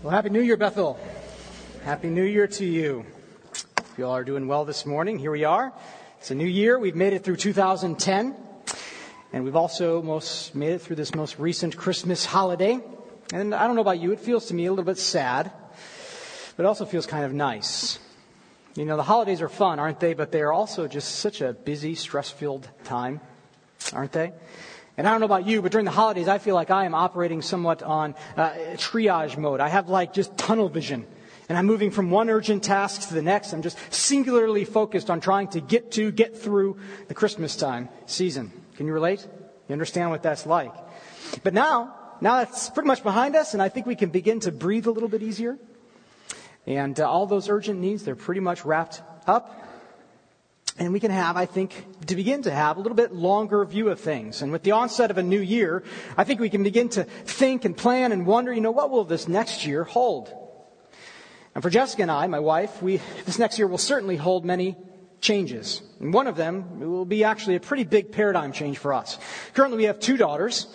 Well, Happy New Year, Bethel. Happy New Year to you. If you all are doing well this morning, here we are. It's a new year. We've made it through 2010. And we've also most made it through this most recent Christmas holiday. And I don't know about you, it feels to me a little bit sad, but it also feels kind of nice. You know, the holidays are fun, aren't they? But they are also just such a busy, stress filled time, aren't they? And I don't know about you, but during the holidays, I feel like I am operating somewhat on uh, triage mode. I have like just tunnel vision. And I'm moving from one urgent task to the next. I'm just singularly focused on trying to get to, get through the Christmas time season. Can you relate? You understand what that's like. But now, now that's pretty much behind us, and I think we can begin to breathe a little bit easier. And uh, all those urgent needs, they're pretty much wrapped up. And we can have, I think, to begin to have a little bit longer view of things. And with the onset of a new year, I think we can begin to think and plan and wonder, you know, what will this next year hold? And for Jessica and I, my wife, we, this next year will certainly hold many changes. And one of them will be actually a pretty big paradigm change for us. Currently we have two daughters.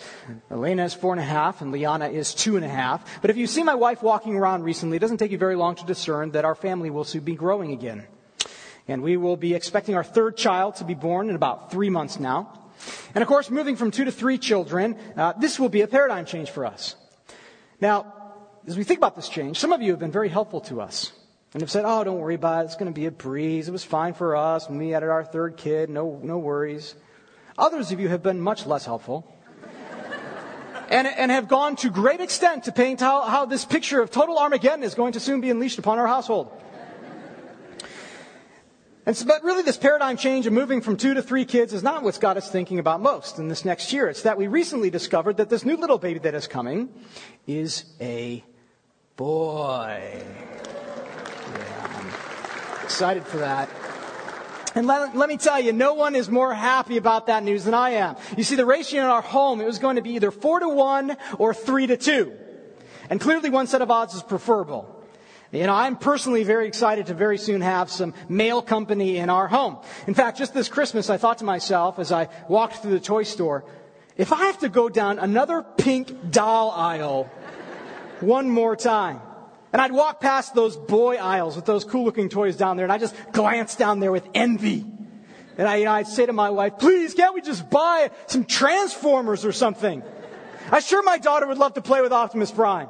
Elena is four and a half and Liana is two and a half. But if you see my wife walking around recently, it doesn't take you very long to discern that our family will soon be growing again. And we will be expecting our third child to be born in about three months now. And of course, moving from two to three children, uh, this will be a paradigm change for us. Now, as we think about this change, some of you have been very helpful to us and have said, oh, don't worry about it. It's going to be a breeze. It was fine for us when we had our third kid. No, no worries. Others of you have been much less helpful. and, and have gone to great extent to paint how, how this picture of total Armageddon is going to soon be unleashed upon our household. And so, but really, this paradigm change of moving from two to three kids is not what's got us thinking about most in this next year. It's that we recently discovered that this new little baby that is coming is a boy. Yeah, I'm excited for that. And let, let, me tell you, no one is more happy about that news than I am. You see, the ratio in our home, it was going to be either four to one or three to two. And clearly one set of odds is preferable. You know, I'm personally very excited to very soon have some male company in our home. In fact, just this Christmas, I thought to myself as I walked through the toy store, if I have to go down another pink doll aisle one more time, and I'd walk past those boy aisles with those cool looking toys down there, and I just glance down there with envy. And I, you know, I'd say to my wife, please, can't we just buy some Transformers or something? I'm sure my daughter would love to play with Optimus Prime.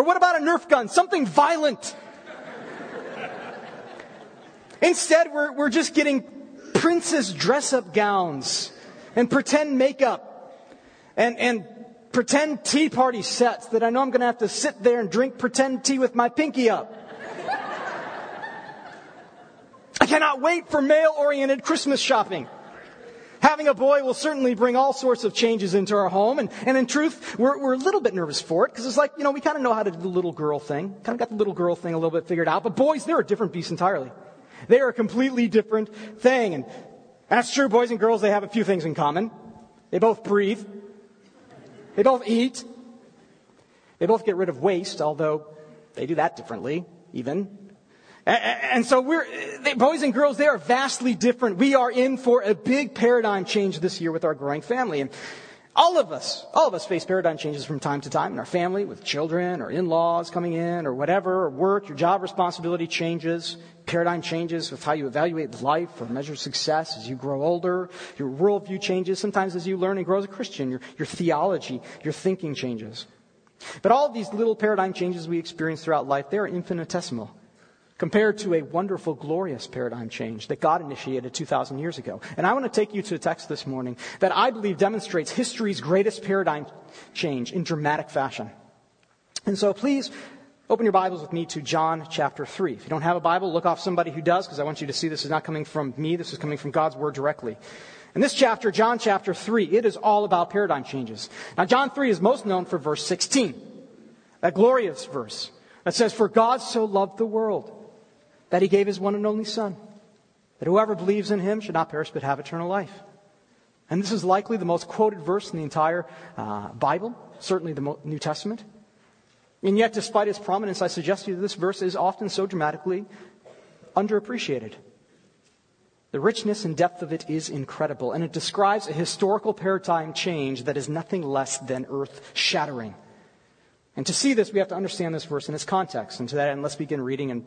Or what about a Nerf gun? Something violent. Instead, we're, we're just getting princess dress up gowns and pretend makeup and, and pretend tea party sets that I know I'm going to have to sit there and drink pretend tea with my pinky up. I cannot wait for male oriented Christmas shopping. Having a boy will certainly bring all sorts of changes into our home. And, and in truth, we're, we're a little bit nervous for it because it's like, you know, we kind of know how to do the little girl thing. Kind of got the little girl thing a little bit figured out. But boys, they're a different beast entirely. They are a completely different thing. And that's true. Boys and girls, they have a few things in common. They both breathe. They both eat. They both get rid of waste, although they do that differently, even. And so we're, boys and girls, they are vastly different. We are in for a big paradigm change this year with our growing family. And all of us, all of us face paradigm changes from time to time in our family with children or in-laws coming in or whatever, or work, your job responsibility changes, paradigm changes with how you evaluate life or measure success as you grow older, your worldview changes, sometimes as you learn and grow as a Christian, your, your theology, your thinking changes. But all of these little paradigm changes we experience throughout life, they are infinitesimal compared to a wonderful, glorious paradigm change that God initiated 2,000 years ago. And I want to take you to a text this morning that I believe demonstrates history's greatest paradigm change in dramatic fashion. And so please open your Bibles with me to John chapter 3. If you don't have a Bible, look off somebody who does, because I want you to see this is not coming from me, this is coming from God's Word directly. In this chapter, John chapter 3, it is all about paradigm changes. Now, John 3 is most known for verse 16, that glorious verse that says, For God so loved the world that he gave his one and only Son, that whoever believes in him should not perish but have eternal life. And this is likely the most quoted verse in the entire uh, Bible, certainly the New Testament. And yet, despite its prominence, I suggest to you that this verse is often so dramatically underappreciated. The richness and depth of it is incredible, and it describes a historical paradigm change that is nothing less than earth shattering. And to see this, we have to understand this verse in its context. And to that end, let's begin reading in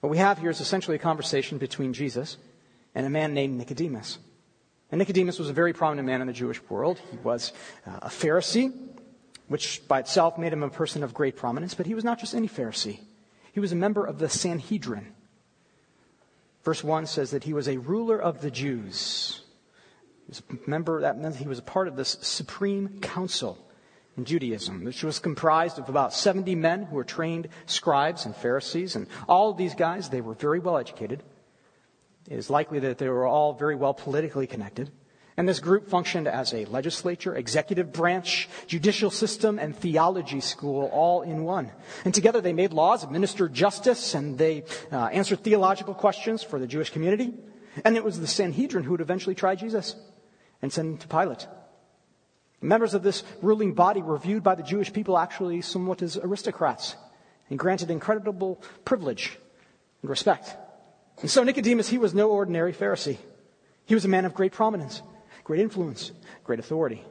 What we have here is essentially a conversation between Jesus and a man named Nicodemus. And Nicodemus was a very prominent man in the Jewish world. He was uh, a Pharisee, which by itself made him a person of great prominence, but he was not just any Pharisee. He was a member of the Sanhedrin, Verse 1 says that he was a ruler of the Jews. He was a member, that meant he was a part of this supreme council in Judaism, which was comprised of about 70 men who were trained scribes and Pharisees. And all of these guys, they were very well educated. It is likely that they were all very well politically connected. And this group functioned as a legislature, executive branch, judicial system, and theology school all in one. And together they made laws, administered justice, and they uh, answered theological questions for the Jewish community. And it was the Sanhedrin who would eventually try Jesus and send him to Pilate. Members of this ruling body were viewed by the Jewish people actually somewhat as aristocrats and granted incredible privilege and respect. And so Nicodemus, he was no ordinary Pharisee. He was a man of great prominence great influence, great authority.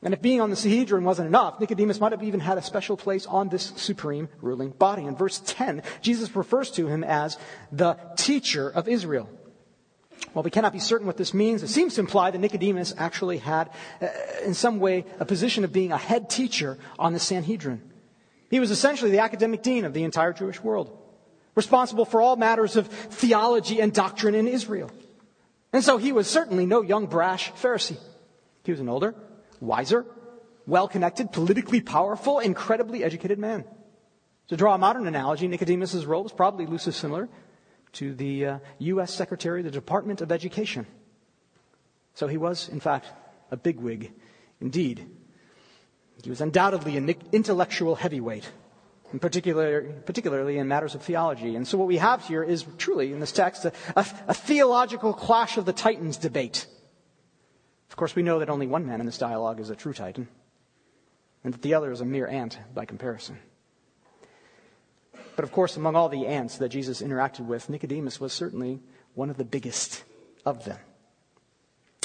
And if being on the Sanhedrin wasn't enough, Nicodemus might have even had a special place on this supreme ruling body. In verse 10, Jesus refers to him as the teacher of Israel. Well, we cannot be certain what this means. It seems to imply that Nicodemus actually had, uh, in some way, a position of being a head teacher on the Sanhedrin. He was essentially the academic dean of the entire Jewish world, responsible for all matters of theology and doctrine in Israel. And so he was certainly no young, brash Pharisee. He was an older, wiser, well connected, politically powerful, incredibly educated man. To draw a modern analogy, Nicodemus' role was probably loosely similar to the uh, U.S. Secretary of the Department of Education. So he was, in fact, a bigwig indeed. He was undoubtedly an intellectual heavyweight in particular, particularly in matters of theology. And so what we have here is truly, in this text, a, a, a theological clash of the titans debate. Of course, we know that only one man in this dialogue is a true titan, and that the other is a mere ant by comparison. But of course, among all the ants that Jesus interacted with, Nicodemus was certainly one of the biggest of them.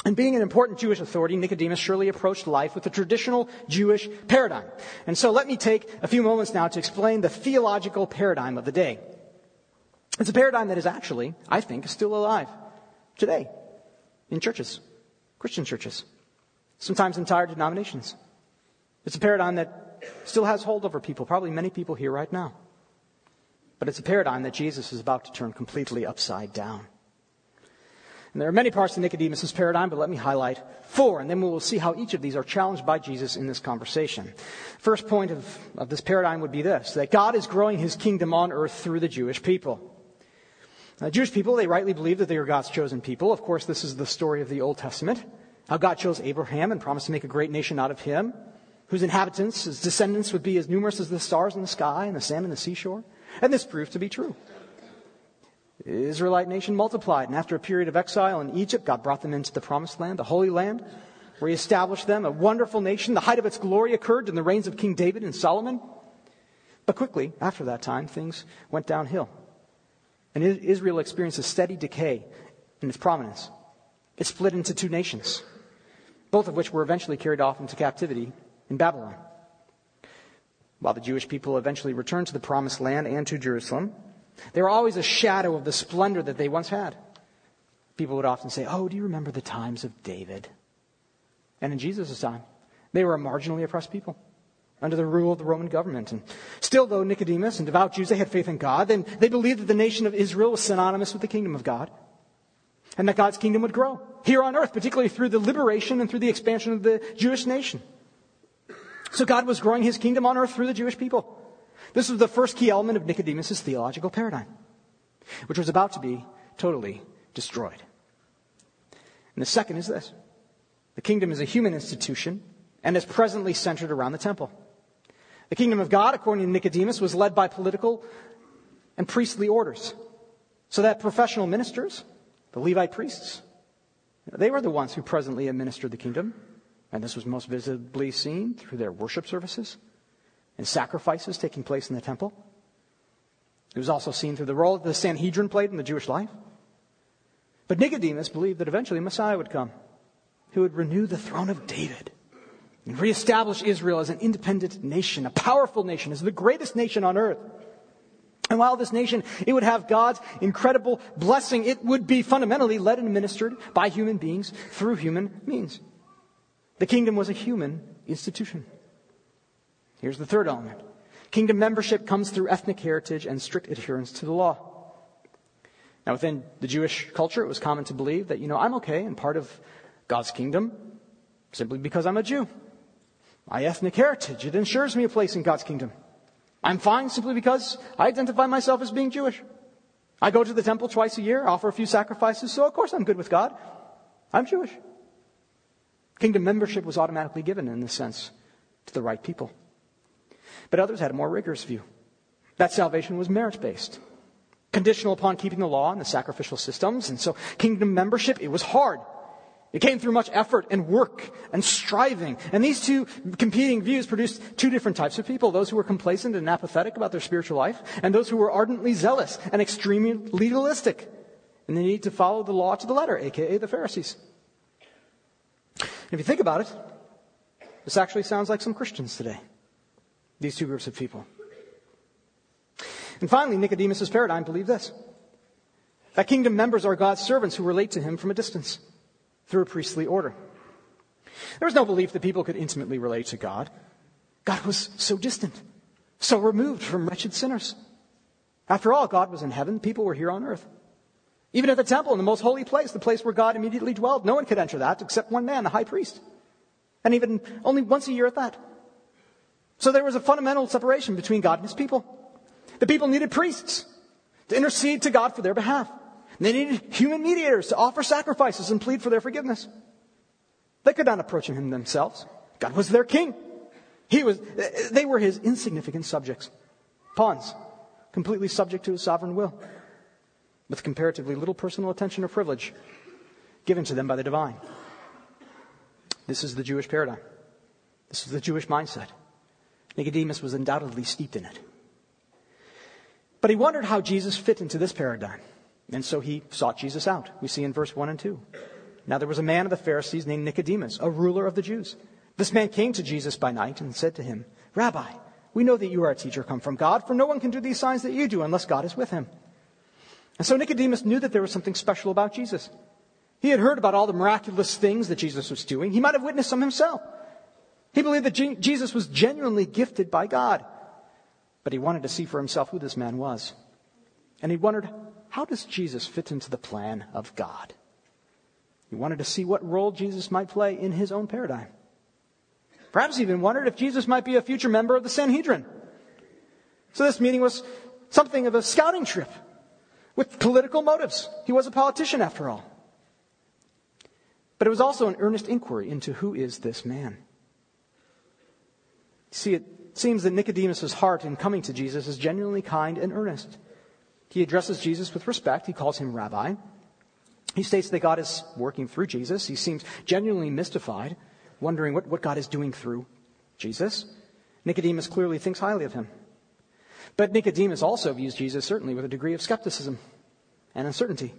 And being an important Jewish authority, Nicodemus surely approached life with a traditional Jewish paradigm. And so let me take a few moments now to explain the theological paradigm of the day. It's a paradigm that is actually, I think, still alive today in churches, Christian churches, sometimes entire denominations. It's a paradigm that still has hold over people, probably many people here right now. But it's a paradigm that Jesus is about to turn completely upside down. And there are many parts of Nicodemus' paradigm, but let me highlight four, and then we will see how each of these are challenged by Jesus in this conversation. First point of, of this paradigm would be this that God is growing his kingdom on earth through the Jewish people. Now, Jewish people, they rightly believe that they are God's chosen people. Of course, this is the story of the Old Testament. How God chose Abraham and promised to make a great nation out of him, whose inhabitants, his descendants, would be as numerous as the stars in the sky and the sand in the seashore. And this proved to be true. The Israelite nation multiplied, and after a period of exile in Egypt, God brought them into the promised land, the Holy Land, where He established them, a wonderful nation. The height of its glory occurred in the reigns of King David and Solomon. But quickly, after that time, things went downhill. And Israel experienced a steady decay in its prominence. It split into two nations, both of which were eventually carried off into captivity in Babylon. While the Jewish people eventually returned to the promised land and to Jerusalem, they were always a shadow of the splendor that they once had. People would often say, Oh, do you remember the times of David? And in Jesus' time, they were a marginally oppressed people under the rule of the Roman government. And still, though Nicodemus and devout Jews, they had faith in God, then they believed that the nation of Israel was synonymous with the kingdom of God. And that God's kingdom would grow here on earth, particularly through the liberation and through the expansion of the Jewish nation. So God was growing his kingdom on earth through the Jewish people. This was the first key element of Nicodemus' theological paradigm, which was about to be totally destroyed. And the second is this. The kingdom is a human institution and is presently centered around the temple. The kingdom of God, according to Nicodemus, was led by political and priestly orders. So that professional ministers, the Levite priests, they were the ones who presently administered the kingdom. And this was most visibly seen through their worship services and sacrifices taking place in the temple. It was also seen through the role that the Sanhedrin played in the Jewish life. But Nicodemus believed that eventually Messiah would come, who would renew the throne of David and reestablish Israel as an independent nation, a powerful nation, as the greatest nation on earth. And while this nation, it would have God's incredible blessing, it would be fundamentally led and administered by human beings through human means. The kingdom was a human institution. Here's the third element. Kingdom membership comes through ethnic heritage and strict adherence to the law. Now, within the Jewish culture, it was common to believe that, you know, I'm okay and part of God's kingdom simply because I'm a Jew. My ethnic heritage, it ensures me a place in God's kingdom. I'm fine simply because I identify myself as being Jewish. I go to the temple twice a year, offer a few sacrifices, so of course I'm good with God. I'm Jewish. Kingdom membership was automatically given, in this sense, to the right people. But others had a more rigorous view. That salvation was merit based, conditional upon keeping the law and the sacrificial systems. And so kingdom membership, it was hard. It came through much effort and work and striving. And these two competing views produced two different types of people those who were complacent and apathetic about their spiritual life, and those who were ardently zealous and extremely legalistic. And they need to follow the law to the letter, aka the Pharisees. If you think about it, this actually sounds like some Christians today. These two groups of people. And finally, Nicodemus' paradigm believed this. That kingdom members are God's servants who relate to him from a distance through a priestly order. There was no belief that people could intimately relate to God. God was so distant, so removed from wretched sinners. After all, God was in heaven, people were here on earth. Even at the temple, in the most holy place, the place where God immediately dwelled, no one could enter that except one man, the high priest. And even only once a year at that. So there was a fundamental separation between God and his people. The people needed priests to intercede to God for their behalf. They needed human mediators to offer sacrifices and plead for their forgiveness. They could not approach him themselves. God was their king. He was, they were his insignificant subjects. Pawns, completely subject to his sovereign will with comparatively little personal attention or privilege given to them by the divine. This is the Jewish paradigm. This is the Jewish mindset. Nicodemus was undoubtedly steeped in it. But he wondered how Jesus fit into this paradigm. And so he sought Jesus out. We see in verse 1 and 2. Now there was a man of the Pharisees named Nicodemus, a ruler of the Jews. This man came to Jesus by night and said to him, Rabbi, we know that you are a teacher come from God, for no one can do these signs that you do unless God is with him. And so Nicodemus knew that there was something special about Jesus. He had heard about all the miraculous things that Jesus was doing. He might have witnessed some himself. He believed that Jesus was genuinely gifted by God. But he wanted to see for himself who this man was. And he wondered, how does Jesus fit into the plan of God? He wanted to see what role Jesus might play in his own paradigm. Perhaps he even wondered if Jesus might be a future member of the Sanhedrin. So this meeting was something of a scouting trip with political motives. He was a politician after all. But it was also an earnest inquiry into who is this man. See, it seems that Nicodemus' heart in coming to Jesus is genuinely kind and earnest. He addresses Jesus with respect. He calls him rabbi. He states that God is working through Jesus. He seems genuinely mystified, wondering what, what God is doing through Jesus. Nicodemus clearly thinks highly of him. But Nicodemus also views Jesus certainly with a degree of skepticism and uncertainty.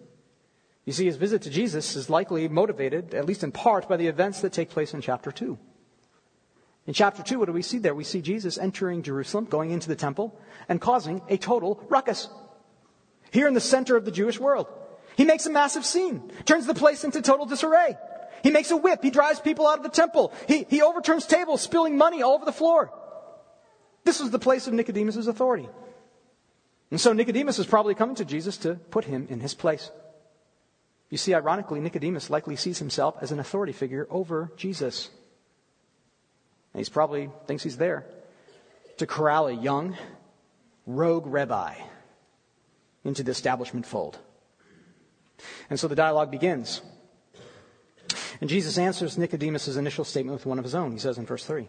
You see, his visit to Jesus is likely motivated, at least in part, by the events that take place in chapter 2. In chapter 2, what do we see there? We see Jesus entering Jerusalem, going into the temple, and causing a total ruckus. Here in the center of the Jewish world. He makes a massive scene, turns the place into total disarray. He makes a whip. He drives people out of the temple. He, he overturns tables, spilling money all over the floor. This was the place of Nicodemus' authority. And so Nicodemus is probably coming to Jesus to put him in his place. You see, ironically, Nicodemus likely sees himself as an authority figure over Jesus. And he's probably thinks he's there to corral a young, rogue rabbi into the establishment fold. And so the dialogue begins. And Jesus answers Nicodemus' initial statement with one of his own. He says in verse 3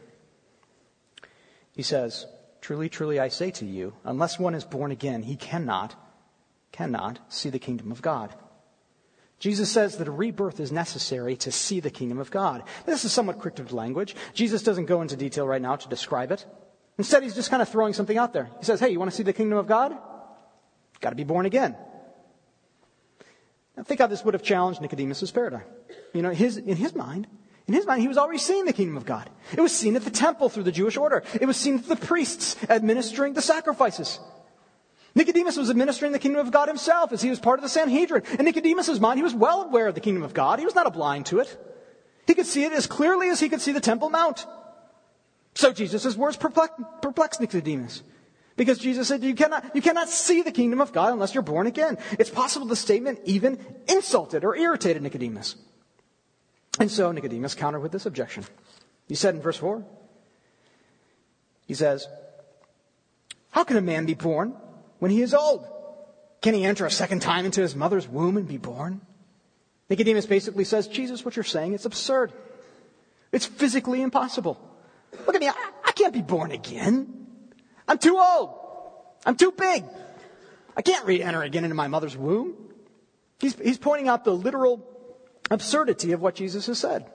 He says, Truly, truly, I say to you, unless one is born again, he cannot, cannot see the kingdom of God. Jesus says that a rebirth is necessary to see the kingdom of God. This is somewhat cryptic language. Jesus doesn't go into detail right now to describe it. Instead, he's just kind of throwing something out there. He says, Hey, you want to see the kingdom of God? Got to be born again. Now, think how this would have challenged Nicodemus' paradigm. You know, his, in his mind, in his mind, he was already seeing the kingdom of God. It was seen at the temple through the Jewish order. It was seen through the priests administering the sacrifices. Nicodemus was administering the kingdom of God himself as he was part of the Sanhedrin. In Nicodemus' mind, he was well aware of the kingdom of God. He was not blind to it. He could see it as clearly as he could see the Temple Mount. So Jesus' words perplexed Nicodemus. Because Jesus said, you cannot, you cannot see the kingdom of God unless you're born again. It's possible the statement even insulted or irritated Nicodemus. And so Nicodemus countered with this objection. He said in verse 4, he says, How can a man be born when he is old? Can he enter a second time into his mother's womb and be born? Nicodemus basically says, Jesus, what you're saying is absurd. It's physically impossible. Look at me, I, I can't be born again. I'm too old. I'm too big. I can't re-enter again into my mother's womb. He's, he's pointing out the literal absurdity of what Jesus has said.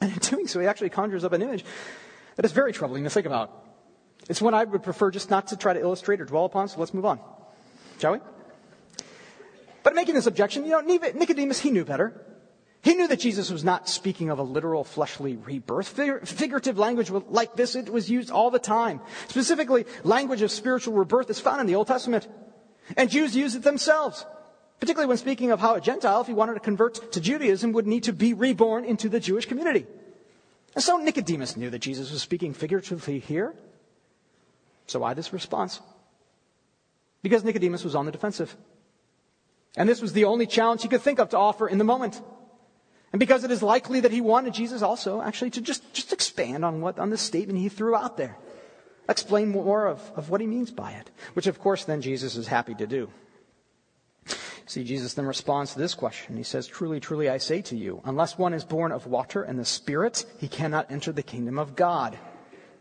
And in doing so, he actually conjures up an image that is very troubling to think about. It's one I would prefer just not to try to illustrate or dwell upon, so let's move on. Shall we? But making this objection, you know, Nicodemus, he knew better. He knew that Jesus was not speaking of a literal fleshly rebirth. Figurative language like this, it was used all the time. Specifically, language of spiritual rebirth is found in the Old Testament. And Jews use it themselves. Particularly when speaking of how a Gentile, if he wanted to convert to Judaism, would need to be reborn into the Jewish community. And so Nicodemus knew that Jesus was speaking figuratively here. So why this response? Because Nicodemus was on the defensive. And this was the only challenge he could think of to offer in the moment. And because it is likely that he wanted Jesus also actually to just, just expand on what, on the statement he threw out there. Explain more of, of what he means by it. Which of course then Jesus is happy to do. See, Jesus then responds to this question. He says, Truly, truly, I say to you, unless one is born of water and the Spirit, he cannot enter the kingdom of God.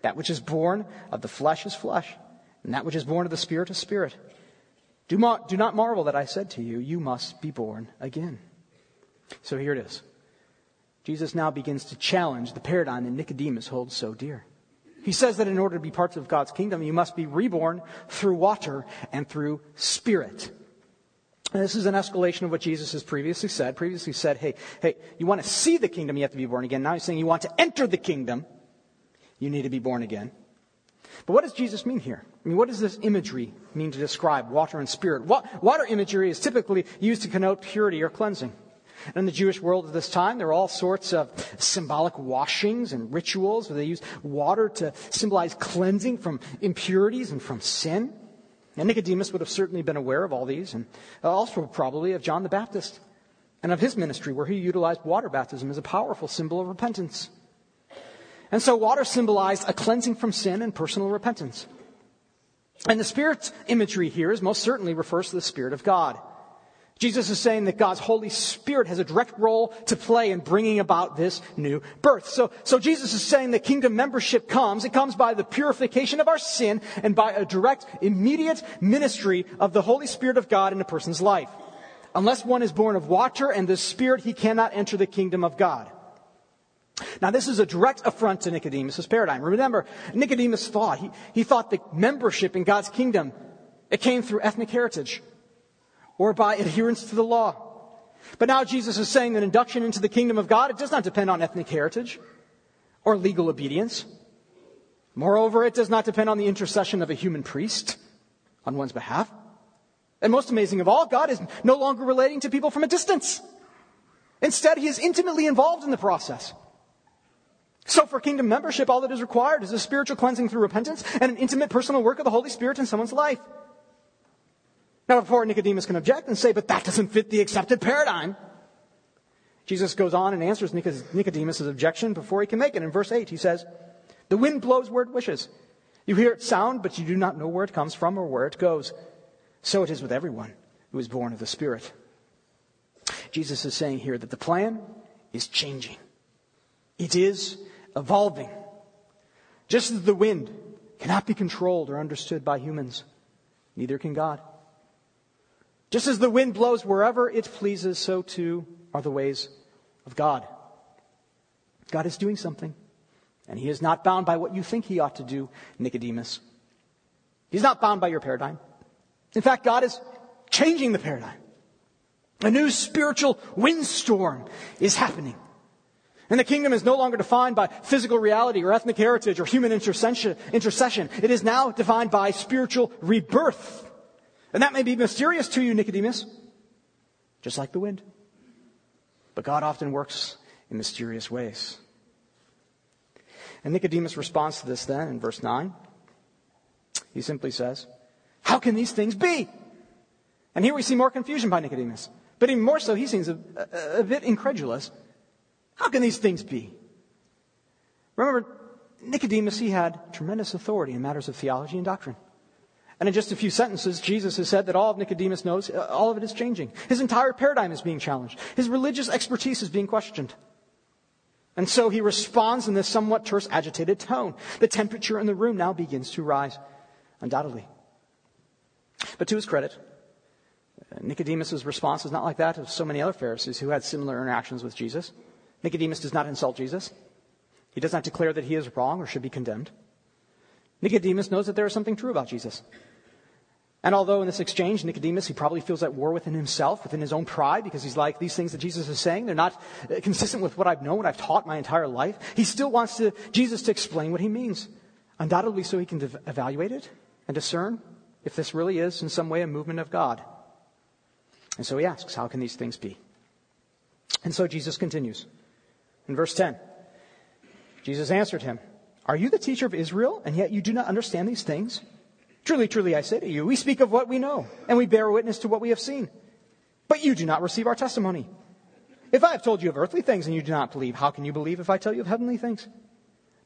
That which is born of the flesh is flesh, and that which is born of the Spirit is spirit. Do, ma- do not marvel that I said to you, You must be born again. So here it is. Jesus now begins to challenge the paradigm that Nicodemus holds so dear. He says that in order to be parts of God's kingdom, you must be reborn through water and through spirit. And this is an escalation of what Jesus has previously said. Previously said, hey, hey, you want to see the kingdom, you have to be born again. Now he's saying you want to enter the kingdom, you need to be born again. But what does Jesus mean here? I mean, what does this imagery mean to describe water and spirit? Water imagery is typically used to connote purity or cleansing. In the Jewish world at this time, there were all sorts of symbolic washings and rituals where they used water to symbolize cleansing from impurities and from sin. And Nicodemus would have certainly been aware of all these, and uh, also probably of John the Baptist and of his ministry, where he utilized water baptism as a powerful symbol of repentance. And so water symbolized a cleansing from sin and personal repentance. And the Spirit imagery here is most certainly refers to the Spirit of God. Jesus is saying that God's Holy Spirit has a direct role to play in bringing about this new birth. So, so Jesus is saying that kingdom membership comes. It comes by the purification of our sin and by a direct, immediate ministry of the Holy Spirit of God in a person's life. Unless one is born of water and the Spirit, he cannot enter the kingdom of God. Now, this is a direct affront to Nicodemus' paradigm. Remember, Nicodemus thought, he, he thought that membership in God's kingdom, it came through ethnic heritage or by adherence to the law. But now Jesus is saying that induction into the kingdom of God, it does not depend on ethnic heritage or legal obedience. Moreover, it does not depend on the intercession of a human priest on one's behalf. And most amazing of all, God is no longer relating to people from a distance. Instead, he is intimately involved in the process. So for kingdom membership, all that is required is a spiritual cleansing through repentance and an intimate personal work of the Holy Spirit in someone's life. Now, before Nicodemus can object and say, but that doesn't fit the accepted paradigm, Jesus goes on and answers Nicodemus' objection before he can make it. In verse 8, he says, The wind blows where it wishes. You hear its sound, but you do not know where it comes from or where it goes. So it is with everyone who is born of the Spirit. Jesus is saying here that the plan is changing. It is evolving. Just as the wind cannot be controlled or understood by humans, neither can God. Just as the wind blows wherever it pleases, so too are the ways of God. God is doing something, and He is not bound by what you think He ought to do, Nicodemus. He's not bound by your paradigm. In fact, God is changing the paradigm. A new spiritual windstorm is happening. And the kingdom is no longer defined by physical reality or ethnic heritage or human intercession. It is now defined by spiritual rebirth. And that may be mysterious to you, Nicodemus, just like the wind. But God often works in mysterious ways. And Nicodemus responds to this then in verse 9. He simply says, How can these things be? And here we see more confusion by Nicodemus. But even more so, he seems a, a, a bit incredulous. How can these things be? Remember, Nicodemus, he had tremendous authority in matters of theology and doctrine. And in just a few sentences, Jesus has said that all of Nicodemus knows, uh, all of it is changing. His entire paradigm is being challenged. His religious expertise is being questioned. And so he responds in this somewhat terse, agitated tone. The temperature in the room now begins to rise, undoubtedly. But to his credit, Nicodemus' response is not like that of so many other Pharisees who had similar interactions with Jesus. Nicodemus does not insult Jesus. He does not declare that he is wrong or should be condemned. Nicodemus knows that there is something true about Jesus. And although in this exchange, Nicodemus, he probably feels at war within himself, within his own pride, because he's like, these things that Jesus is saying, they're not uh, consistent with what I've known, what I've taught my entire life. He still wants to, Jesus to explain what he means. Undoubtedly so he can evaluate it and discern if this really is in some way a movement of God. And so he asks, how can these things be? And so Jesus continues. In verse 10, Jesus answered him, Are you the teacher of Israel, and yet you do not understand these things? Truly, truly, I say to you, we speak of what we know, and we bear witness to what we have seen. But you do not receive our testimony. If I have told you of earthly things and you do not believe, how can you believe if I tell you of heavenly things?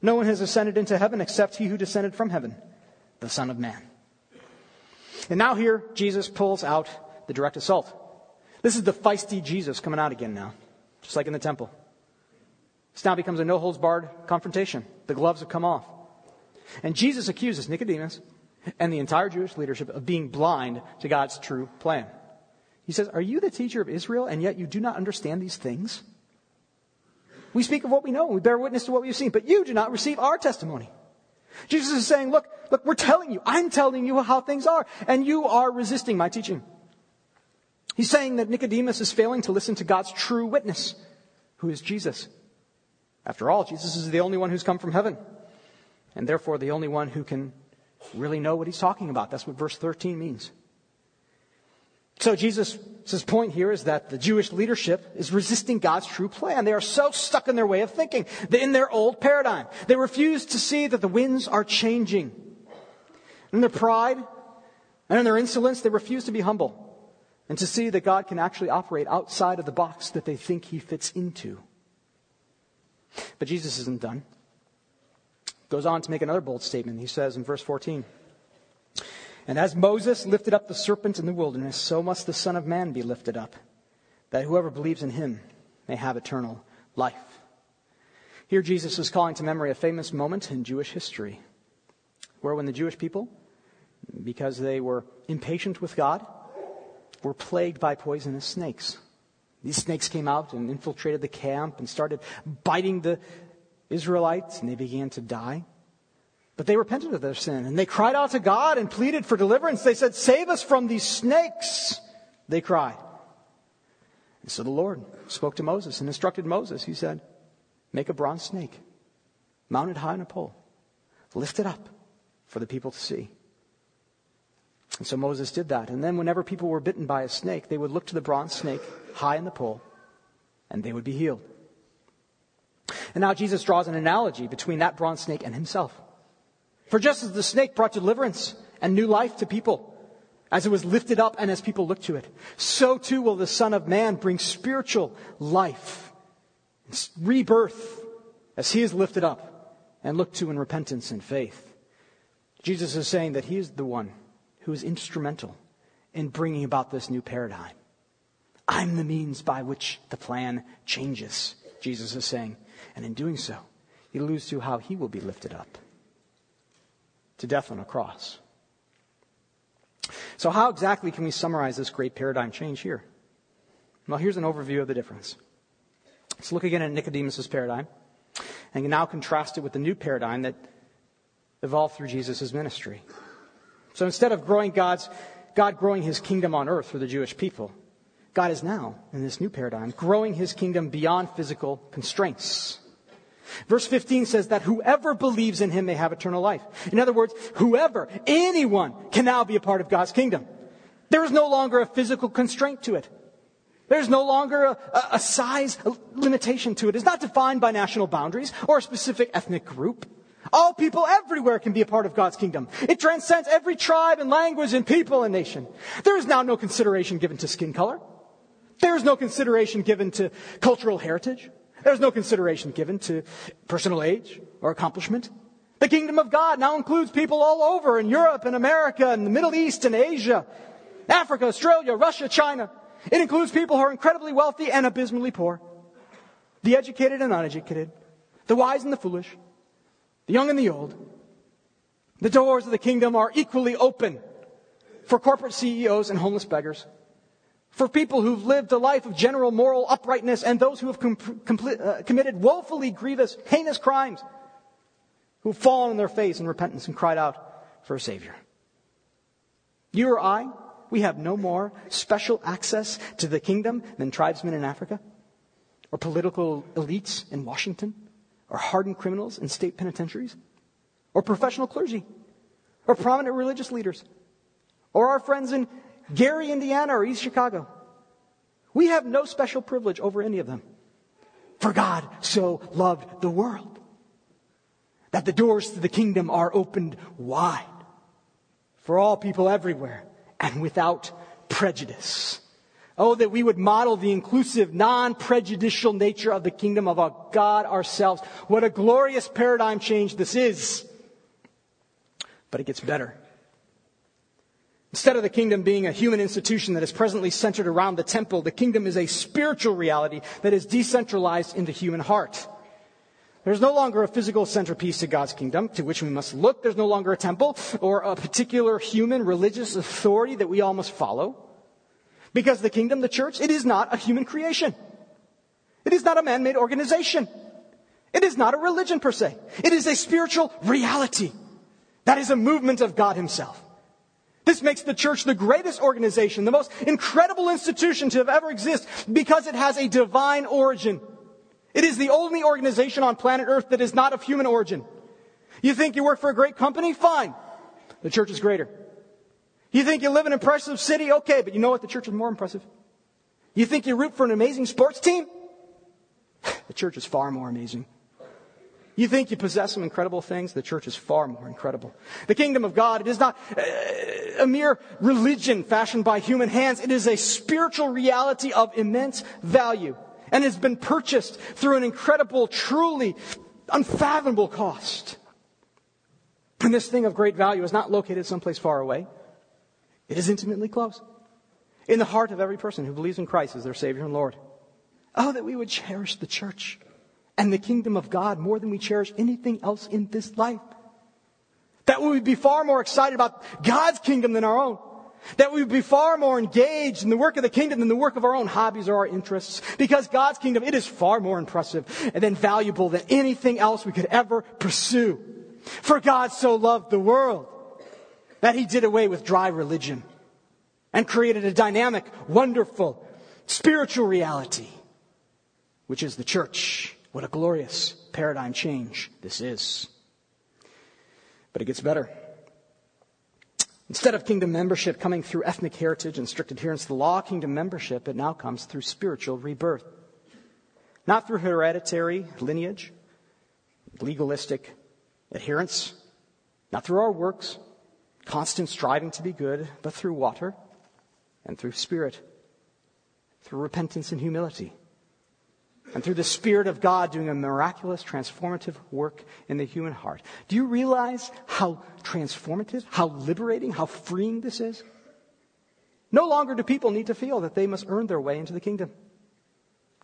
No one has ascended into heaven except he who descended from heaven, the Son of Man. And now here, Jesus pulls out the direct assault. This is the feisty Jesus coming out again now, just like in the temple. This now becomes a no holds barred confrontation. The gloves have come off. And Jesus accuses Nicodemus and the entire Jewish leadership of being blind to God's true plan. He says, Are you the teacher of Israel, and yet you do not understand these things? We speak of what we know, and we bear witness to what we've seen, but you do not receive our testimony. Jesus is saying, Look, look, we're telling you, I'm telling you how things are, and you are resisting my teaching. He's saying that Nicodemus is failing to listen to God's true witness, who is Jesus. After all, Jesus is the only one who's come from heaven, and therefore the only one who can really know what he's talking about. That's what verse 13 means. So Jesus' point here is that the Jewish leadership is resisting God's true plan. They are so stuck in their way of thinking, in their old paradigm. They refuse to see that the winds are changing. In their pride and in their insolence, they refuse to be humble and to see that God can actually operate outside of the box that they think he fits into. But Jesus isn't done. Goes on to make another bold statement. He says in verse 14, And as Moses lifted up the serpent in the wilderness, so must the Son of Man be lifted up, that whoever believes in him may have eternal life. Here Jesus is calling to memory a famous moment in Jewish history, where when the Jewish people, because they were impatient with God, were plagued by poisonous snakes. These snakes came out and infiltrated the camp and started biting the Israelites, and they began to die. But they repented of their sin, and they cried out to God and pleaded for deliverance. They said, Save us from these snakes, they cried. And so the Lord spoke to Moses and instructed Moses. He said, Make a bronze snake, mounted high on a pole, lift it up for the people to see. And so Moses did that. And then, whenever people were bitten by a snake, they would look to the bronze snake high in the pole, and they would be healed. And now Jesus draws an analogy between that bronze snake and himself. For just as the snake brought deliverance and new life to people, as it was lifted up and as people looked to it, so too will the Son of Man bring spiritual life, rebirth, as he is lifted up and looked to in repentance and faith. Jesus is saying that he is the one who is instrumental in bringing about this new paradigm. I'm the means by which the plan changes, Jesus is saying. And in doing so, he alludes to how he will be lifted up to death on a cross. So, how exactly can we summarize this great paradigm change here? Well, here's an overview of the difference. Let's look again at Nicodemus' paradigm and now contrast it with the new paradigm that evolved through Jesus' ministry. So instead of growing God's, God growing his kingdom on earth for the Jewish people, God is now, in this new paradigm, growing his kingdom beyond physical constraints. Verse 15 says that whoever believes in him may have eternal life. In other words, whoever, anyone can now be a part of God's kingdom. There is no longer a physical constraint to it. There's no longer a, a, size limitation to it. It's not defined by national boundaries or a specific ethnic group. All people everywhere can be a part of God's kingdom. It transcends every tribe and language and people and nation. There is now no consideration given to skin color. There is no consideration given to cultural heritage. There's no consideration given to personal age or accomplishment. The kingdom of God now includes people all over in Europe and America and the Middle East and Asia, Africa, Australia, Russia, China. It includes people who are incredibly wealthy and abysmally poor, the educated and uneducated, the wise and the foolish, the young and the old. The doors of the kingdom are equally open for corporate CEOs and homeless beggars for people who've lived a life of general moral uprightness and those who have com- uh, committed woefully grievous, heinous crimes, who've fallen on their face in repentance and cried out for a Savior. You or I, we have no more special access to the kingdom than tribesmen in Africa, or political elites in Washington, or hardened criminals in state penitentiaries, or professional clergy, or prominent religious leaders, or our friends in Gary, Indiana, or East Chicago. We have no special privilege over any of them. For God so loved the world that the doors to the kingdom are opened wide for all people everywhere and without prejudice. Oh, that we would model the inclusive, non-prejudicial nature of the kingdom of our God ourselves. What a glorious paradigm change this is. But it gets better. Instead of the kingdom being a human institution that is presently centered around the temple, the kingdom is a spiritual reality that is decentralized in the human heart. There's no longer a physical centerpiece to God's kingdom to which we must look. There's no longer a temple or a particular human religious authority that we all must follow. Because the kingdom, the church, it is not a human creation. It is not a man-made organization. It is not a religion per se. It is a spiritual reality. That is a movement of God himself. This makes the church the greatest organization, the most incredible institution to have ever existed because it has a divine origin. It is the only organization on planet Earth that is not of human origin. You think you work for a great company? Fine. The church is greater. You think you live in an impressive city? Okay, but you know what? The church is more impressive. You think you root for an amazing sports team? The church is far more amazing. You think you possess some incredible things? The church is far more incredible. The kingdom of God, it is not uh, a mere religion fashioned by human hands. It is a spiritual reality of immense value and has been purchased through an incredible, truly unfathomable cost. And this thing of great value is not located someplace far away. It is intimately close. In the heart of every person who believes in Christ as their Savior and Lord. Oh, that we would cherish the church and the kingdom of God more than we cherish anything else in this life. That we would be far more excited about God's kingdom than our own. That we would be far more engaged in the work of the kingdom than the work of our own hobbies or our interests. Because God's kingdom, it is far more impressive and then valuable than anything else we could ever pursue. For God so loved the world that he did away with dry religion and created a dynamic, wonderful, spiritual reality, which is the church. What a glorious paradigm change this is. But it gets better. Instead of kingdom membership coming through ethnic heritage and strict adherence to the law, kingdom membership, it now comes through spiritual rebirth. Not through hereditary lineage, legalistic adherence, not through our works, constant striving to be good, but through water and through spirit, through repentance and humility and through the Spirit of God doing a miraculous, transformative work in the human heart. Do you realize how transformative, how liberating, how freeing this is? No longer do people need to feel that they must earn their way into the kingdom.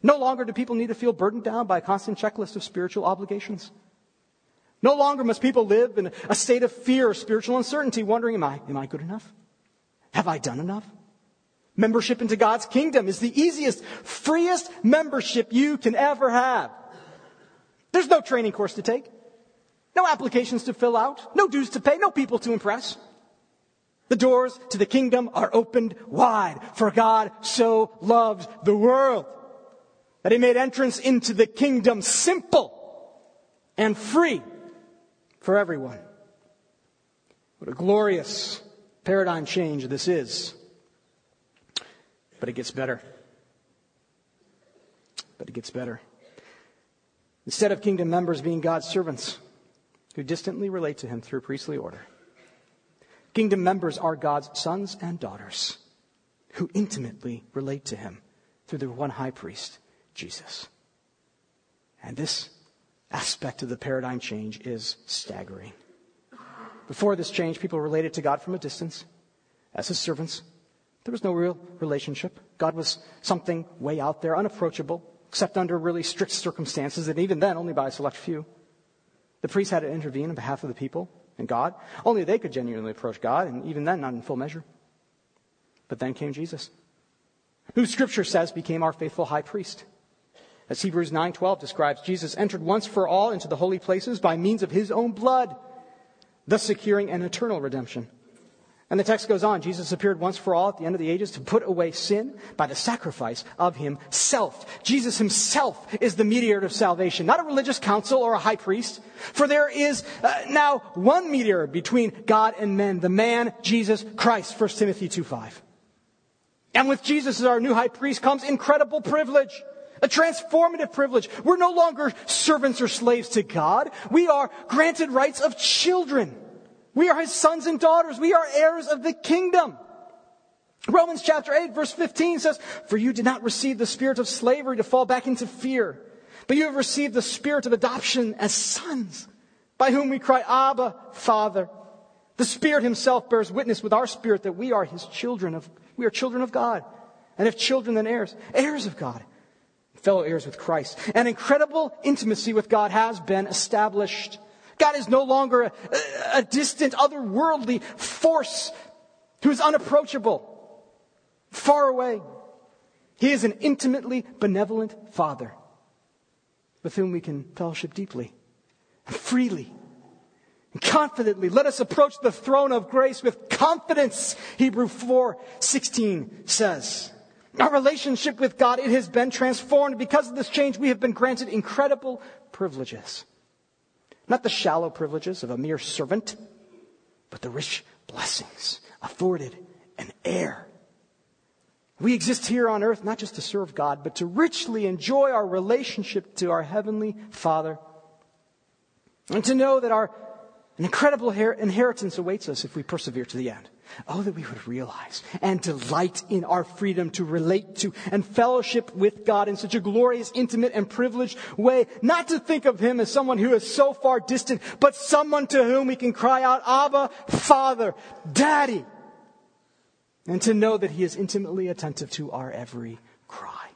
No longer do people need to feel burdened down by a constant checklist of spiritual obligations. No longer must people live in a state of fear spiritual uncertainty, wondering, am I, am I good enough? Have I done enough? Membership into God's kingdom is the easiest, freest membership you can ever have. There's no training course to take, no applications to fill out, no dues to pay, no people to impress. The doors to the kingdom are opened wide, for God so loved the world that he made entrance into the kingdom simple and free for everyone. What a glorious paradigm change this is. But it gets better. But it gets better. Instead of kingdom members being God's servants who distantly relate to him through priestly order, kingdom members are God's sons and daughters who intimately relate to him through the one high priest, Jesus. And this aspect of the paradigm change is staggering. Before this change, people related to God from a distance as his servants there was no real relationship. God was something way out there, unapproachable, except under really strict circumstances, and even then, only by a select few. The priests had to intervene on behalf of the people and God. Only they could genuinely approach God, and even then, not in full measure. But then came Jesus, who Scripture says became our faithful high priest. As Hebrews 9:12 describes, Jesus entered once for all into the holy places by means of his own blood, thus securing an eternal redemption. And the text goes on Jesus appeared once for all at the end of the ages to put away sin by the sacrifice of himself. Jesus himself is the mediator of salvation, not a religious council or a high priest. For there is uh, now one mediator between God and men, the man Jesus Christ, 1 Timothy 2 5. And with Jesus as our new high priest comes incredible privilege. A transformative privilege. We're no longer servants or slaves to God. We are granted rights of children. We are his sons and daughters. We are heirs of the kingdom. Romans chapter 8 verse 15 says, For you did not receive the spirit of slavery to fall back into fear, but you have received the spirit of adoption as sons, by whom we cry, Abba, Father. The Spirit himself bears witness with our spirit that we are his children of, we are children of God. And if children, then heirs, heirs of God, fellow heirs with Christ. An incredible intimacy with God has been established. God is no longer a, a distant, otherworldly force who is unapproachable, far away. He is an intimately benevolent Father with whom we can fellowship deeply and freely and confidently. Let us approach the throne of grace with confidence, Hebrew 4 16 says. Our relationship with God, it has been transformed. Because of this change, we have been granted incredible privileges. Not the shallow privileges of a mere servant, but the rich blessings afforded an heir. We exist here on earth not just to serve God, but to richly enjoy our relationship to our Heavenly Father. And to know that our an incredible inheritance awaits us if we persevere to the end. Oh, that we would realize and delight in our freedom to relate to and fellowship with God in such a glorious, intimate, and privileged way. Not to think of Him as someone who is so far distant, but someone to whom we can cry out, Abba, Father, Daddy. And to know that He is intimately attentive to our every cry.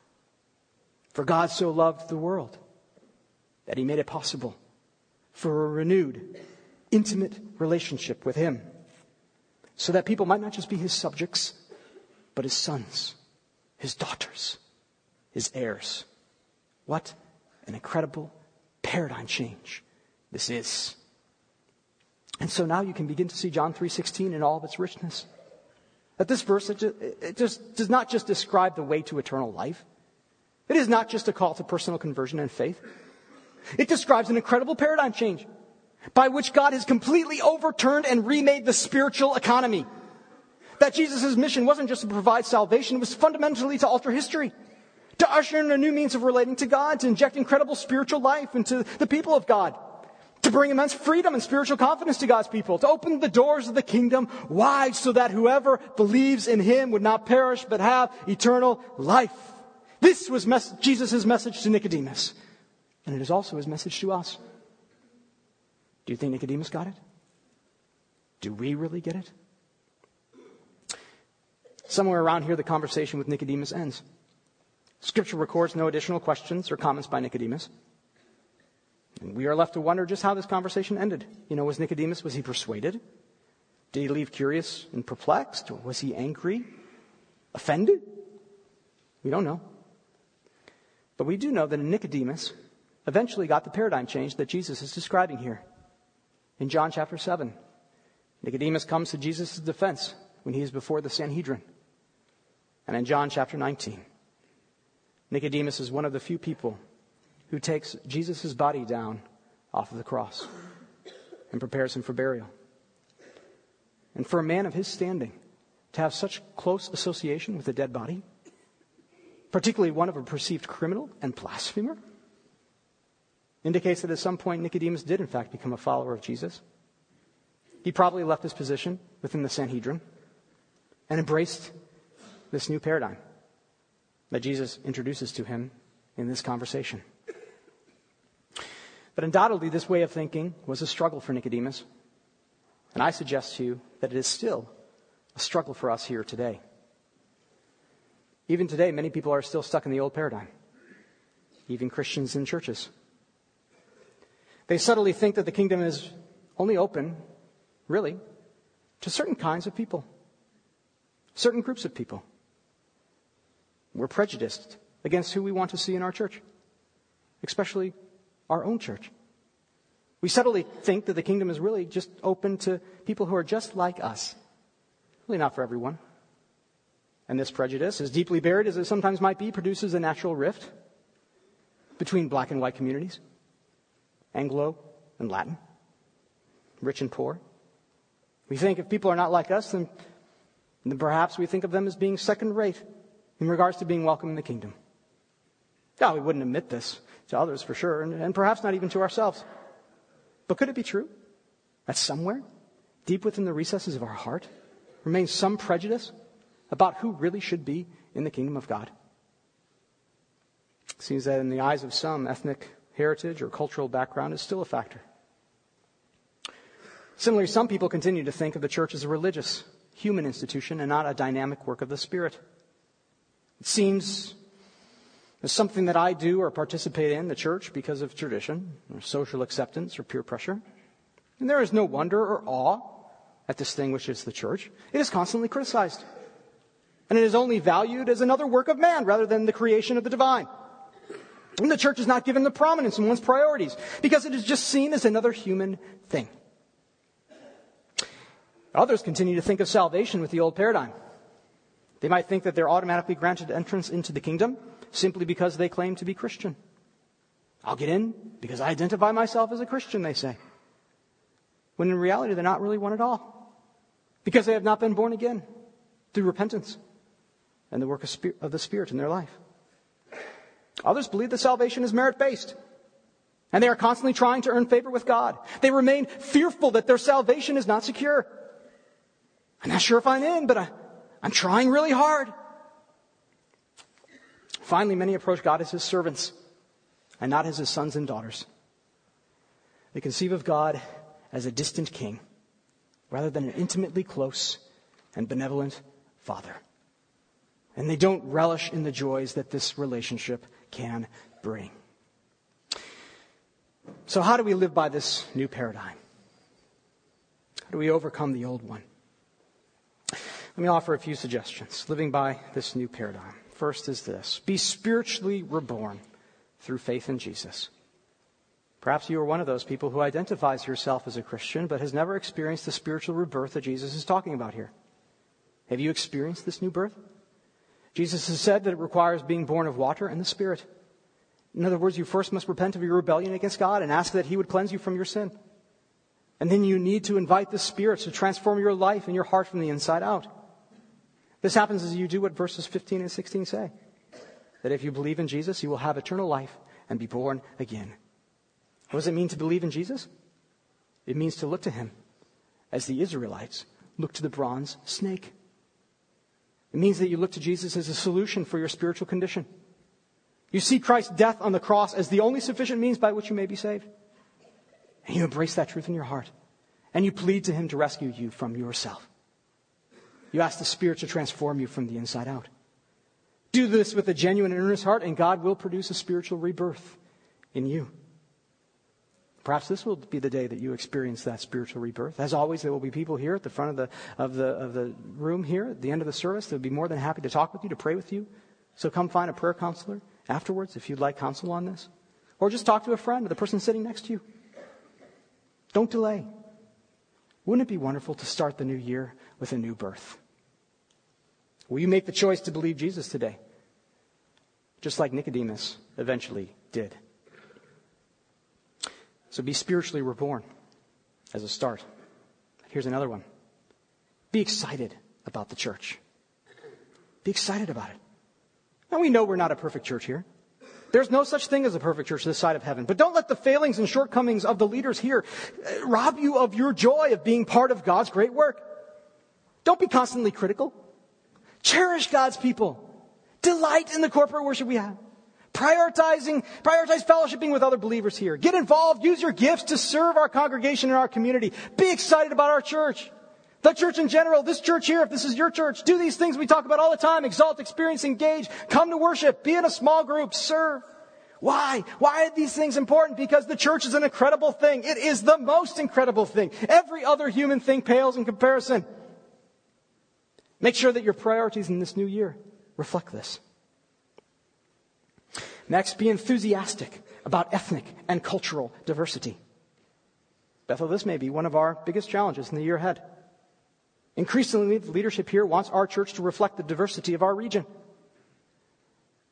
For God so loved the world that He made it possible for a renewed, intimate relationship with Him so that people might not just be his subjects, but his sons, his daughters, his heirs. What an incredible paradigm change this is. And so now you can begin to see John 3:16 in all of its richness. That this verse, it just, it just does not just describe the way to eternal life. It is not just a call to personal conversion and faith. It describes an incredible paradigm change by which God has completely overturned and remade the spiritual economy. That Jesus' mission wasn't just to provide salvation, it was fundamentally to alter history, to usher in a new means of relating to God, to inject incredible spiritual life into the people of God, to bring immense freedom and spiritual confidence to God's people, to open the doors of the kingdom wide so that whoever believes in him would not perish but have eternal life. This was mes- Jesus' message to Nicodemus. And it is also his message to us. Do you think Nicodemus got it? Do we really get it? Somewhere around here, the conversation with Nicodemus ends. Scripture records no additional questions or comments by Nicodemus. And we are left to wonder just how this conversation ended. You know, was Nicodemus, was he persuaded? Did he leave curious and perplexed? Or was he angry? Offended? We don't know. But we do know that Nicodemus eventually got the paradigm change that Jesus is describing here. In John chapter 7, Nicodemus comes to Jesus' defense when he is before the Sanhedrin. And in John chapter 19, Nicodemus is one of the few people who takes Jesus' body down off of the cross and prepares him for burial. And for a man of his standing to have such close association with a dead body, particularly one of a perceived criminal and blasphemer, indicates that at some point Nicodemus did, in fact, become a follower of Jesus. He probably left his position within the Sanhedrin and embraced this new paradigm that Jesus introduces to him in this conversation. But undoubtedly, this way of thinking was a struggle for Nicodemus. And I suggest to you that it is still a struggle for us here today. Even today, many people are still stuck in the old paradigm, even Christians in churches. They subtly think that the kingdom is only open, really, to certain kinds of people, certain groups of people. We're prejudiced against who we want to see in our church, especially our own church. We subtly think that the kingdom is really just open to people who are just like us. Really not for everyone. And this prejudice, as deeply buried as it sometimes might be, produces a natural rift between black and white communities. Anglo and Latin, rich and poor. We think if people are not like us, then, then perhaps we think of them as being second rate in regards to being welcome in the kingdom. Now, we wouldn't admit this to others for sure, and, and perhaps not even to ourselves. But could it be true that somewhere, deep within the recesses of our heart, remains some prejudice about who really should be in the kingdom of God? It seems that in the eyes of some, ethnic heritage, or cultural background is still a factor. Similarly, some people continue to think of the church as a religious, human institution and not a dynamic work of the Spirit. It seems as something that I do or participate in the church because of tradition, or social acceptance, or peer pressure. And there is no wonder or awe that distinguishes the church. It is constantly criticized. And it is only valued as another work of man rather than the creation of the divine. And the church is not given the prominence in one's priorities because it is just seen as another human thing. Others continue to think of salvation with the old paradigm. They might think that they're automatically granted entrance into the kingdom simply because they claim to be Christian. I'll get in because I identify myself as a Christian, they say. When in reality, they're not really one at all. Because they have not been born again through repentance and the work of, the Spirit in their life. Others believe that salvation is merit based. And they are constantly trying to earn favor with God. They remain fearful that their salvation is not secure. I'm not sure if I'm in, but I, I'm trying really hard. Finally, many approach God as his servants and not as his sons and daughters. They conceive of God as a distant king rather than an intimately close and benevolent father. And they don't relish in the joys that this relationship can bring. So, how do we live by this new paradigm? How do we overcome the old one? Let me offer a few suggestions living by this new paradigm. First is this be spiritually reborn through faith in Jesus. Perhaps you are one of those people who identifies yourself as a Christian but has never experienced the spiritual rebirth that Jesus is talking about here. Have you experienced this new birth? Jesus has said that it requires being born of water and the Spirit. In other words, you first must repent of your rebellion against God and ask that He would cleanse you from your sin. And then you need to invite the Spirit to transform your life and your heart from the inside out. This happens as you do what verses 15 and 16 say that if you believe in Jesus, you will have eternal life and be born again. What does it mean to believe in Jesus? It means to look to Him as the Israelites look to the bronze snake. It means that you look to Jesus as a solution for your spiritual condition. You see Christ's death on the cross as the only sufficient means by which you may be saved. And you embrace that truth in your heart. And you plead to Him to rescue you from yourself. You ask the Spirit to transform you from the inside out. Do this with a genuine and earnest heart, and God will produce a spiritual rebirth in you. Perhaps this will be the day that you experience that spiritual rebirth. As always, there will be people here at the front of the, of the, of the room here at the end of the service that would be more than happy to talk with you, to pray with you. So come find a prayer counselor afterwards if you'd like counsel on this. Or just talk to a friend or the person sitting next to you. Don't delay. Wouldn't it be wonderful to start the new year with a new birth? Will you make the choice to believe Jesus today? Just like Nicodemus eventually did. So be spiritually reborn as a start. Here's another one. Be excited about the church. Be excited about it. Now we know we're not a perfect church here. There's no such thing as a perfect church this side of heaven. But don't let the failings and shortcomings of the leaders here uh, rob you of your joy of being part of God's great work. Don't be constantly critical. Cherish God's people. Delight in the corporate worship we have. Prioritizing, prioritize fellowshipping with other believers here. Get involved. Use your gifts to serve our congregation and our community. Be excited about our church. The church in general, this church here, if this is your church, do these things we talk about all the time. Exalt, experience, engage, come to worship, be in a small group, serve. Why? Why are these things important? Because the church is an incredible thing. It is the most incredible thing. Every other human thing pales in comparison. Make sure that your priorities in this new year reflect this. Next, be enthusiastic about ethnic and cultural diversity. Bethel, this may be one of our biggest challenges in the year ahead. Increasingly, the leadership here wants our church to reflect the diversity of our region.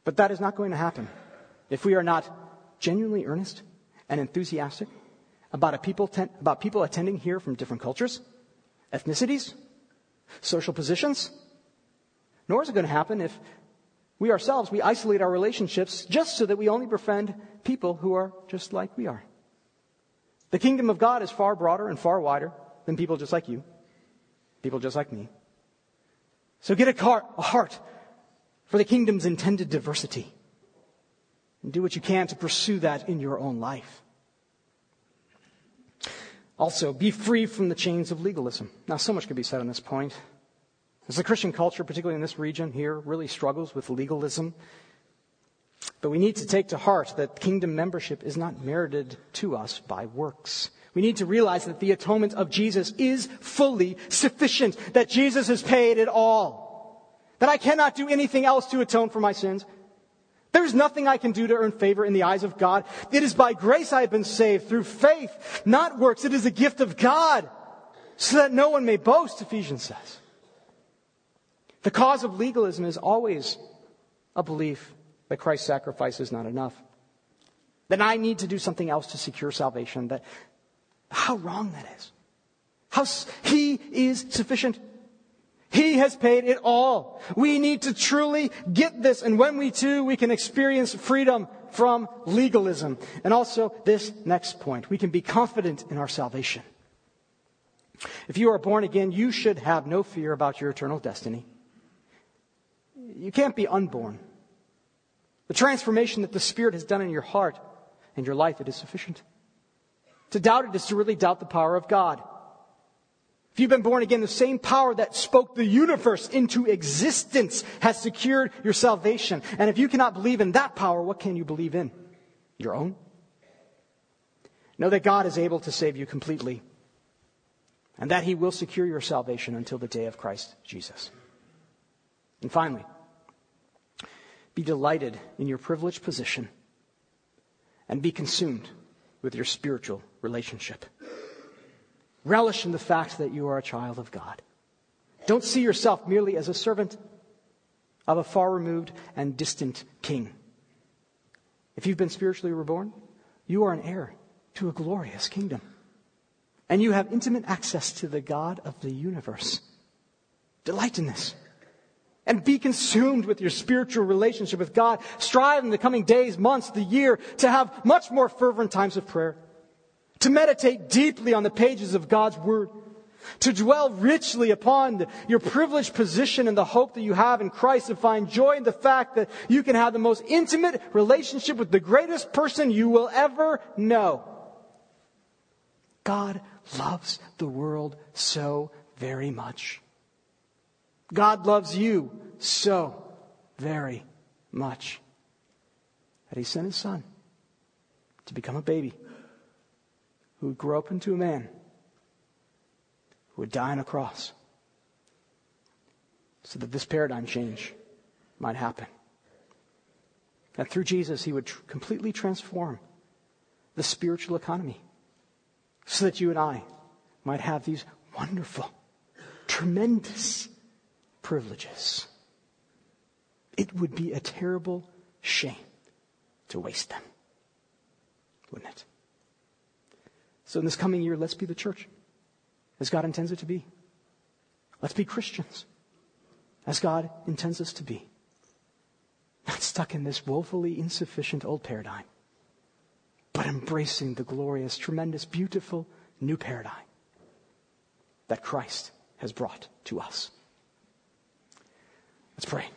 But that is not going to happen if we are not genuinely earnest and enthusiastic about, people, ten- about people attending here from different cultures, ethnicities, social positions. Nor is it going to happen if we ourselves, we isolate our relationships just so that we only befriend people who are just like we are. The kingdom of God is far broader and far wider than people just like you, people just like me. So get a heart, a heart for the kingdom's intended diversity. And do what you can to pursue that in your own life. Also, be free from the chains of legalism. Now, so much could be said on this point. As the Christian culture, particularly in this region here, really struggles with legalism. But we need to take to heart that kingdom membership is not merited to us by works. We need to realize that the atonement of Jesus is fully sufficient, that Jesus has paid it all, that I cannot do anything else to atone for my sins. There's nothing I can do to earn favor in the eyes of God. It is by grace I have been saved through faith, not works. It is a gift of God, so that no one may boast, Ephesians says. The cause of legalism is always a belief that Christ's sacrifice is not enough. That I need to do something else to secure salvation. That how wrong that is. How he is sufficient. He has paid it all. We need to truly get this, and when we do, we can experience freedom from legalism. And also, this next point, we can be confident in our salvation. If you are born again, you should have no fear about your eternal destiny. You can't be unborn. The transformation that the Spirit has done in your heart and your life, it is sufficient. To doubt it is to really doubt the power of God. If you've been born again, the same power that spoke the universe into existence has secured your salvation. And if you cannot believe in that power, what can you believe in? Your own? Know that God is able to save you completely and that He will secure your salvation until the day of Christ Jesus. And finally, be delighted in your privileged position and be consumed with your spiritual relationship. Relish in the fact that you are a child of God. Don't see yourself merely as a servant of a far removed and distant king. If you've been spiritually reborn, you are an heir to a glorious kingdom. And you have intimate access to the God of the universe. Delight in this. And be consumed with your spiritual relationship with God. Strive in the coming days, months, the year to have much more fervent times of prayer. To meditate deeply on the pages of God's Word to dwell richly upon the, your privileged position and the hope that you have in Christ and find joy in the fact that you can have the most intimate relationship with the greatest person you will ever know. God loves the world so very much. God loves you so very much that he sent his son to become a baby who would grow up into a man who would die on a cross so that this paradigm change might happen. That through Jesus, he would tr- completely transform the spiritual economy so that you and I might have these wonderful, tremendous privileges. It would be a terrible shame to waste them, wouldn't it? So in this coming year, let's be the church as God intends it to be. Let's be Christians as God intends us to be. Not stuck in this woefully insufficient old paradigm, but embracing the glorious, tremendous, beautiful new paradigm that Christ has brought to us. Let's pray.